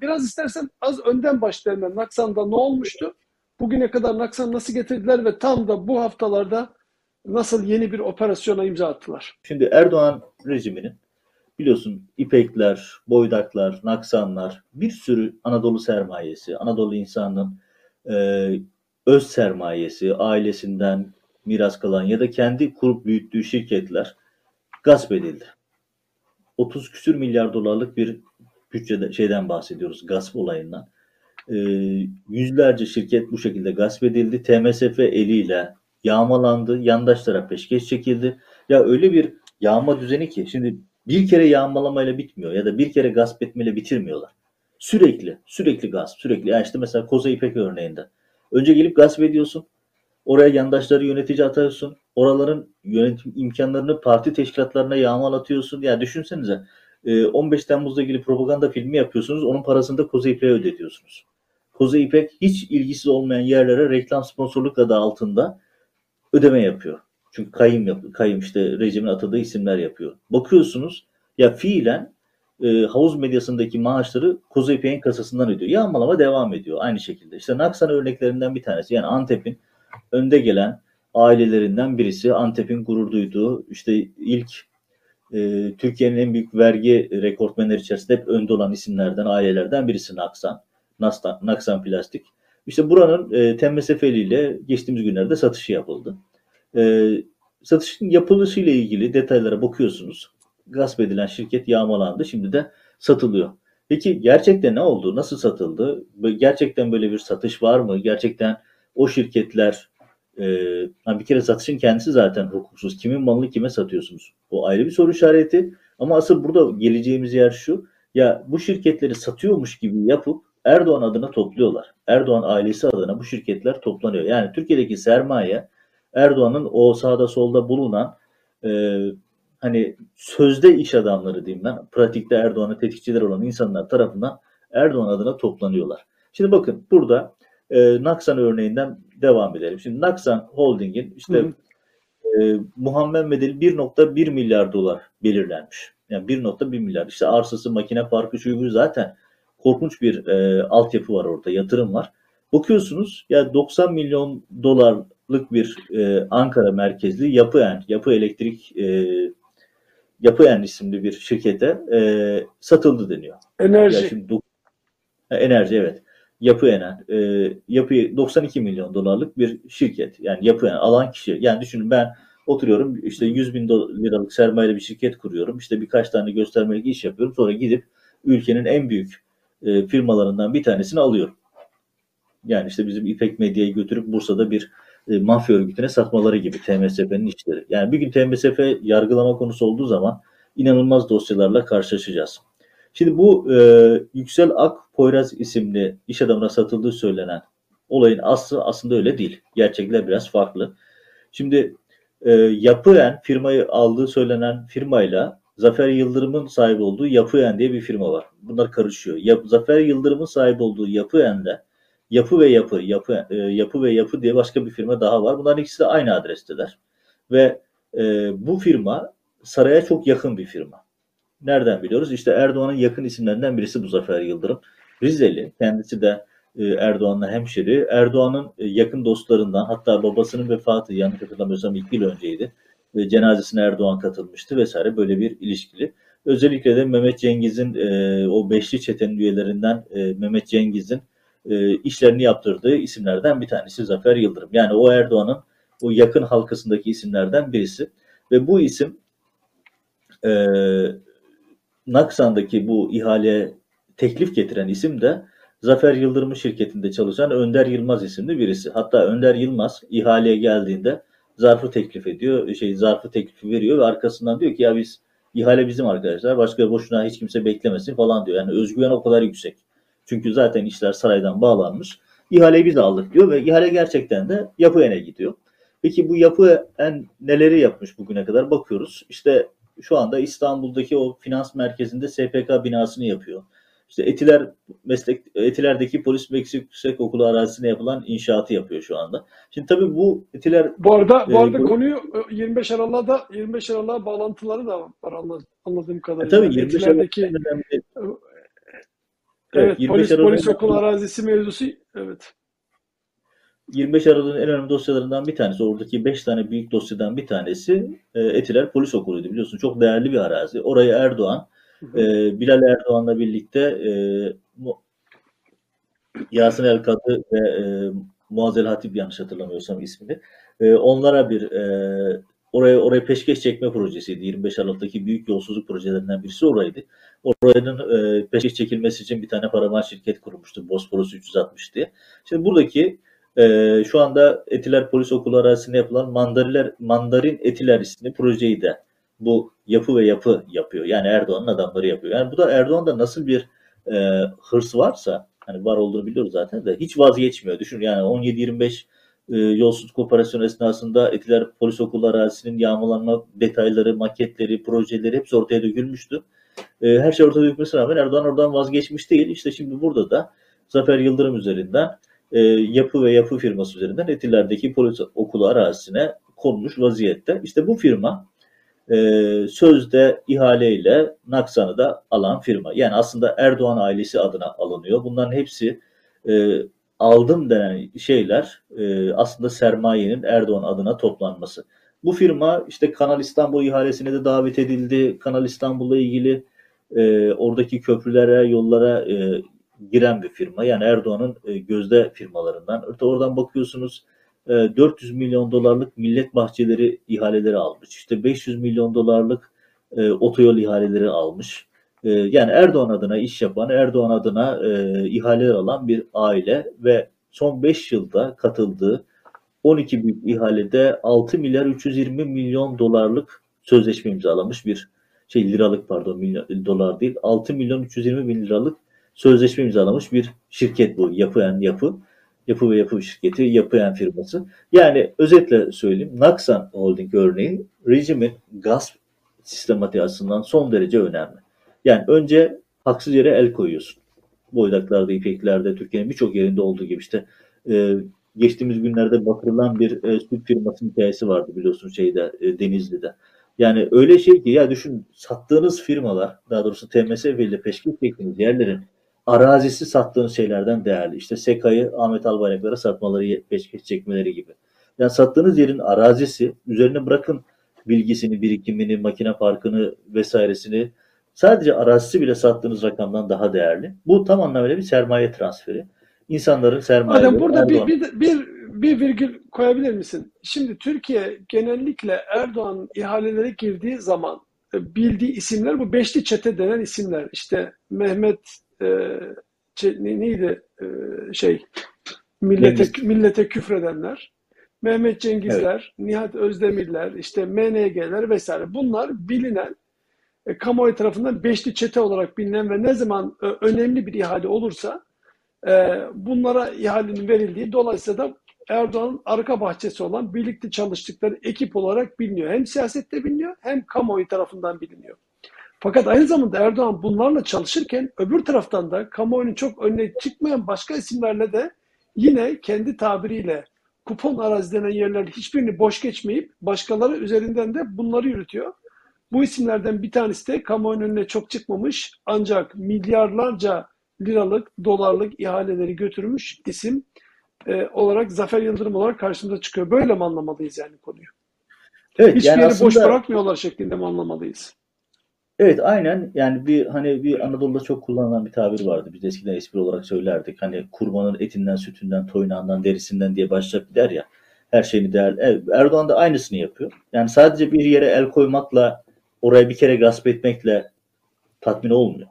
biraz istersen az önden başlayalım. Naksan'da ne olmuştu? Bugüne kadar Naksan nasıl getirdiler ve tam da bu haftalarda nasıl yeni bir operasyona imza attılar? Şimdi Erdoğan rejiminin biliyorsun İpekler, Boydaklar, Naksanlar bir sürü Anadolu sermayesi, Anadolu insanının e, öz sermayesi, ailesinden miras kalan ya da kendi kurup büyüttüğü şirketler gasp edildi. 30 küsür milyar dolarlık bir bütçede şeyden bahsediyoruz gasp olayından. E, yüzlerce şirket bu şekilde gasp edildi. TMSF eliyle yağmalandı, yandaşlara peşkeş çekildi. Ya öyle bir yağma düzeni ki şimdi bir kere yağmalamayla bitmiyor ya da bir kere gasp etmeyle bitirmiyorlar. Sürekli, sürekli gasp, sürekli. Yani işte mesela Koza İpek örneğinde. Önce gelip gasp ediyorsun. Oraya yandaşları yönetici atıyorsun. Oraların yönetim imkanlarını parti teşkilatlarına yağmalatıyorsun. Ya düşünsenize 15 Temmuz'da ilgili propaganda filmi yapıyorsunuz. Onun parasını da Koza İpek'e ödetiyorsunuz. Koza İpek hiç ilgisiz olmayan yerlere reklam sponsorluk adı altında ödeme yapıyor. Çünkü kayım yapıyor. Kayım işte rejimin atadığı isimler yapıyor. Bakıyorsunuz ya fiilen e, havuz medyasındaki maaşları Koza İpek'in kasasından ödüyor. Yağmalama devam ediyor aynı şekilde. İşte Naksan örneklerinden bir tanesi. Yani Antep'in önde gelen ailelerinden birisi. Antep'in gurur duyduğu işte ilk e, Türkiye'nin en büyük vergi rekortmenleri içerisinde hep önde olan isimlerden, ailelerden birisi Naksan. Naksan, Naksan Plastik. İşte buranın e, TMSF'liyle geçtiğimiz günlerde satışı yapıldı. E, satışın yapılışıyla ilgili detaylara bakıyorsunuz. Gasp edilen şirket yağmalandı. Şimdi de satılıyor. Peki gerçekten ne oldu? Nasıl satıldı? Gerçekten böyle bir satış var mı? Gerçekten o şirketler e, bir kere satışın kendisi zaten hukuksuz. Kimin malını kime satıyorsunuz? O ayrı bir soru işareti. Ama asıl burada geleceğimiz yer şu. Ya bu şirketleri satıyormuş gibi yapıp Erdoğan adına topluyorlar. Erdoğan ailesi adına bu şirketler toplanıyor. Yani Türkiye'deki sermaye Erdoğan'ın o sağda solda bulunan e, hani sözde iş adamları diyeyim ben, pratikte Erdoğan'ın tetikçiler olan insanlar tarafından Erdoğan adına toplanıyorlar. Şimdi bakın burada e, Naksan örneğinden devam edelim. Şimdi Naksan Holding'in işte e, Muhammed Medeli 1.1 milyar dolar belirlenmiş. Yani 1.1 milyar. İşte arsası, makine parkı, şu zaten korkunç bir e, altyapı var orada, yatırım var. Bakıyorsunuz ya 90 milyon dolarlık bir e, Ankara merkezli Yapı En, Yapı Elektrik e, Yapı En isimli bir şirkete e, satıldı deniyor. Enerji. şimdi, enerji evet. Yapı Enen, e, yapı 92 milyon dolarlık bir şirket. Yani Yapı Enen alan kişi. Yani düşünün ben oturuyorum işte 100 bin liralık sermayeyle bir şirket kuruyorum. İşte birkaç tane göstermelik iş yapıyorum. Sonra gidip ülkenin en büyük e, firmalarından bir tanesini alıyorum. Yani işte bizim İpek Medya'yı götürüp Bursa'da bir e, mafya örgütüne satmaları gibi TMSF'nin işleri. Yani bir gün TMSF yargılama konusu olduğu zaman inanılmaz dosyalarla karşılaşacağız. Şimdi bu e, Yüksel Ak Poyraz isimli iş adamına satıldığı söylenen olayın aslı aslında öyle değil. Gerçekler biraz farklı. Şimdi e, Yapıen firmayı aldığı söylenen firmayla Zafer Yıldırım'ın sahip olduğu Yapıen diye bir firma var. Bunlar karışıyor. Yap, Zafer Yıldırım'ın sahip olduğu Yapıen'de Yapı ve Yapı, Yapı, e, Yapı ve Yapı diye başka bir firma daha var. Bunların ikisi de aynı adresteler. Ve e, bu firma saraya çok yakın bir firma. Nereden biliyoruz? İşte Erdoğan'ın yakın isimlerinden birisi bu Zafer Yıldırım. Rizeli, kendisi de e, Erdoğan'la hemşeri. Erdoğan'ın e, yakın dostlarından hatta babasının vefatı yanlış hatırlamıyorsam ilk yıl önceydi. Cenazesine Erdoğan katılmıştı vesaire böyle bir ilişkili. Özellikle de Mehmet Cengiz'in e, o beşli çetenin üyelerinden Mehmet Cengiz'in işlerini yaptırdığı isimlerden bir tanesi Zafer Yıldırım. Yani o Erdoğan'ın o yakın halkasındaki isimlerden birisi. Ve bu isim Naksan'daki bu ihale teklif getiren isim de Zafer Yıldırım'ın şirketinde çalışan Önder Yılmaz isimli birisi. Hatta Önder Yılmaz ihaleye geldiğinde zarfı teklif ediyor, şey zarfı teklifi veriyor ve arkasından diyor ki ya biz ihale bizim arkadaşlar, başka boşuna hiç kimse beklemesin falan diyor. Yani özgüven o kadar yüksek. Çünkü zaten işler saraydan bağlanmış. İhaleyi biz aldık diyor ve ihale gerçekten de yapı ene gidiyor. Peki bu yapı en neleri yapmış bugüne kadar bakıyoruz. İşte şu anda İstanbul'daki o finans merkezinde SPK binasını yapıyor. İşte Etiler meslek Etiler'deki polis meslek yüksek okulu arazisine yapılan inşaatı yapıyor şu anda. Şimdi tabii bu Etiler Bu arada bu e, arada e, konuyu 25 Aralık'ta 25 Aralık'a bağlantıları da var anladığım kadarıyla. E, tabii 25 Etiler'deki Evet, 25 polis, Aralık'ın- polis okul arazisi mevzusu evet. 25 Aralık'ın en önemli dosyalarından bir tanesi, oradaki 5 tane büyük dosyadan bir tanesi e, Etiler Polis Okulu'ydu biliyorsun. Çok değerli bir arazi. Orayı Erdoğan, e, Bilal Erdoğan'la birlikte e, Yasin El Kadı ve e, Muazzel Hatip yanlış hatırlamıyorsam ismini. E, onlara bir e, oraya oraya peşkeş çekme projesiydi. 25 Aralık'taki büyük yolsuzluk projelerinden birisi oraydı. Oranın e, peşkeş çekilmesi için bir tane paravan şirket kurmuştu. Bosporus 360 diye. Şimdi buradaki ee, şu anda Etiler Polis Okulu arazisinde yapılan Mandariler, Mandarin Etiler isimli projeyi de bu yapı ve yapı yapıyor. Yani Erdoğan'ın adamları yapıyor. Yani bu da Erdoğan'da nasıl bir e, hırs varsa hani var olduğunu biliyoruz zaten de hiç vazgeçmiyor. Düşün yani 17-25 e, yolsuzluk operasyonu esnasında Etiler Polis Okulu arazisinin yağmalanma detayları, maketleri, projeleri hepsi ortaya dökülmüştü. E, her şey ortaya dökülmesine rağmen Erdoğan oradan vazgeçmiş değil. İşte şimdi burada da Zafer Yıldırım üzerinden e, yapı ve yapı firması üzerinden Etiler'deki polis okulu arazisine konmuş vaziyette. İşte bu firma e, sözde ihaleyle Naksan'ı da alan firma. Yani aslında Erdoğan ailesi adına alınıyor. Bunların hepsi e, aldım denen şeyler e, aslında sermayenin Erdoğan adına toplanması. Bu firma işte Kanal İstanbul ihalesine de davet edildi. Kanal İstanbul'la ilgili e, oradaki köprülere, yollara e, giren bir firma. Yani Erdoğan'ın e, gözde firmalarından. Öte oradan bakıyorsunuz e, 400 milyon dolarlık millet bahçeleri ihaleleri almış. İşte 500 milyon dolarlık e, otoyol ihaleleri almış. E, yani Erdoğan adına iş yapan, Erdoğan adına e, ihaleler alan bir aile ve son 5 yılda katıldığı 12 büyük ihalede 6 milyar 320 milyon dolarlık sözleşme imzalamış bir şey liralık pardon milyon, dolar değil 6 milyon 320 bin liralık sözleşme imzalamış bir şirket bu. Yapıyan yapı. Yapı ve yapı şirketi, yapıyan firması. Yani özetle söyleyeyim. Naksan Holding örneği rejimin gasp sistematiği açısından son derece önemli. Yani önce haksız yere el koyuyorsun. Boydaklarda, ipeklerde, Türkiye'nin birçok yerinde olduğu gibi işte e, geçtiğimiz günlerde batırılan bir e, süt firmasının hikayesi vardı biliyorsun şeyde e, Denizli'de. Yani öyle şey ki ya düşün sattığınız firmalar daha doğrusu TMS ile peşkeş çektiğiniz yerlerin arazisi sattığınız şeylerden değerli. İşte Seka'yı Ahmet Albayraklara satmaları, peşkeş çekmeleri gibi. Yani sattığınız yerin arazisi üzerine bırakın bilgisini, birikimini, makine parkını vesairesini sadece arazisi bile sattığınız rakamdan daha değerli. Bu tam anlamıyla bir sermaye transferi. İnsanların sermaye Adem burada bir, bir, bir, bir virgül koyabilir misin? Şimdi Türkiye genellikle Erdoğan ihalelere girdiği zaman e, bildiği isimler bu beşli çete denen isimler. İşte Mehmet ne, neydi e, şey millete millete küfredenler, Mehmet Cengizler, Nihat Özdemirler, işte MNG'ler vesaire. Bunlar bilinen e, kamuoyu tarafından beşli çete olarak bilinen ve ne zaman e, önemli bir ihale olursa e, bunlara ihalenin verildiği dolayısıyla da Erdoğan'ın arka bahçesi olan birlikte çalıştıkları ekip olarak biliniyor. Hem siyasette biliniyor hem kamuoyu tarafından biliniyor. Fakat aynı zamanda Erdoğan bunlarla çalışırken öbür taraftan da kamuoyunun çok önüne çıkmayan başka isimlerle de yine kendi tabiriyle kupon arazi denen yerlerde hiçbirini boş geçmeyip başkaları üzerinden de bunları yürütüyor. Bu isimlerden bir tanesi de kamuoyunun önüne çok çıkmamış ancak milyarlarca liralık, dolarlık ihaleleri götürmüş isim e, olarak Zafer Yıldırım olarak karşımıza çıkıyor. Böyle mi anlamalıyız yani konuyu? Evet, Hiçbir yani yeri aslında, boş bırakmıyorlar şeklinde mi anlamalıyız? Evet aynen yani bir hani bir Anadolu'da çok kullanılan bir tabir vardı. Biz eskiden espri olarak söylerdik. Hani kurbanın etinden, sütünden, toynağından, derisinden diye başlayıp gider ya. Her şeyini değer. Evet, Erdoğan da aynısını yapıyor. Yani sadece bir yere el koymakla, oraya bir kere gasp etmekle tatmin olmuyor.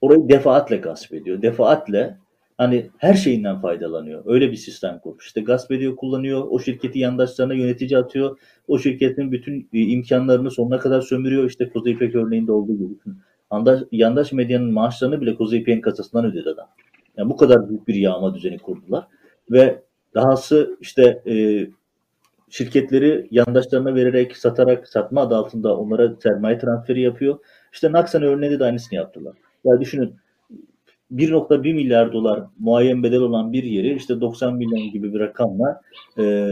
Orayı defaatle gasp ediyor. Defaatle hani her şeyinden faydalanıyor. Öyle bir sistem kurmuş. İşte gasp ediyor, kullanıyor. O şirketi yandaşlarına yönetici atıyor. O şirketin bütün e, imkanlarını sonuna kadar sömürüyor. İşte Kuzey İpek örneğinde olduğu gibi. Yandaş, yandaş medyanın maaşlarını bile Kuzey İpek'in kasasından ödedi adam. Yani bu kadar büyük bir yağma düzeni kurdular. Ve dahası işte e, şirketleri yandaşlarına vererek, satarak, satma adı altında onlara sermaye transferi yapıyor. İşte Naksan örneğinde de aynısını yaptılar. Ya düşünün 1.1 milyar dolar muayyen bedel olan bir yeri işte 90 milyon gibi bir rakamla e,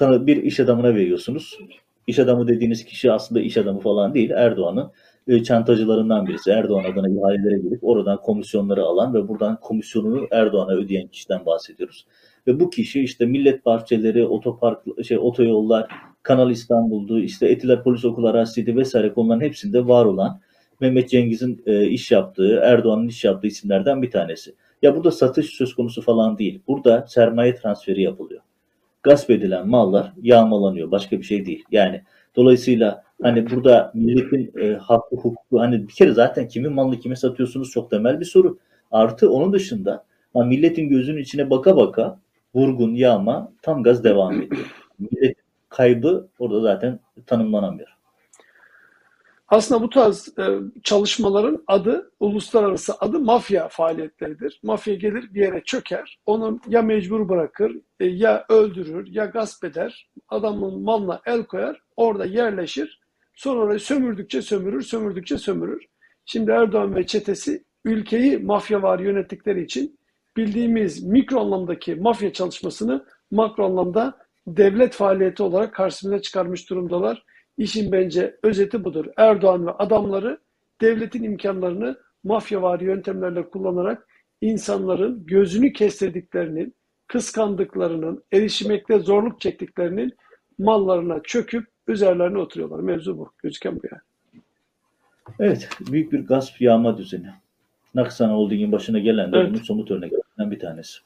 bir iş adamına veriyorsunuz. İş adamı dediğiniz kişi aslında iş adamı falan değil. Erdoğan'ın e, çantacılarından birisi. Erdoğan adına ihalelere girip oradan komisyonları alan ve buradan komisyonunu Erdoğan'a ödeyen kişiden bahsediyoruz. Ve bu kişi işte millet bahçeleri, otopark, şey, otoyollar, Kanal İstanbul'du, işte Etiler Polis Okulu arazisiydi vesaire konuların hepsinde var olan Mehmet Cengiz'in e, iş yaptığı, Erdoğan'ın iş yaptığı isimlerden bir tanesi. Ya burada satış söz konusu falan değil. Burada sermaye transferi yapılıyor. Gasp edilen mallar yağmalanıyor. Başka bir şey değil. Yani dolayısıyla hani burada milletin e, hakkı hukuku hani bir kere zaten kimin malını kime satıyorsunuz çok temel bir soru. Artı onun dışında ha, milletin gözünün içine baka baka vurgun, yağma tam gaz devam ediyor. Millet kaybı orada zaten tanımlanamıyor. Aslında bu tarz e, çalışmaların adı, uluslararası adı mafya faaliyetleridir. Mafya gelir bir yere çöker, onu ya mecbur bırakır, e, ya öldürür, ya gasp eder, adamın malına el koyar, orada yerleşir, sonra orayı sömürdükçe sömürür, sömürdükçe sömürür. Şimdi Erdoğan ve çetesi ülkeyi mafya var yönettikleri için bildiğimiz mikro anlamdaki mafya çalışmasını makro anlamda devlet faaliyeti olarak karşımıza çıkarmış durumdalar. İşin bence özeti budur. Erdoğan ve adamları devletin imkanlarını mafyavari yöntemlerle kullanarak insanların gözünü kestirdiklerinin, kıskandıklarının, erişmekte zorluk çektiklerinin mallarına çöküp üzerlerine oturuyorlar. Mevzu bu. Gözüken bu yani. Evet, büyük bir gasp yağma düzeni. Naksan Holding'in başına gelen de Evet. somut örneklerinden bir tanesi.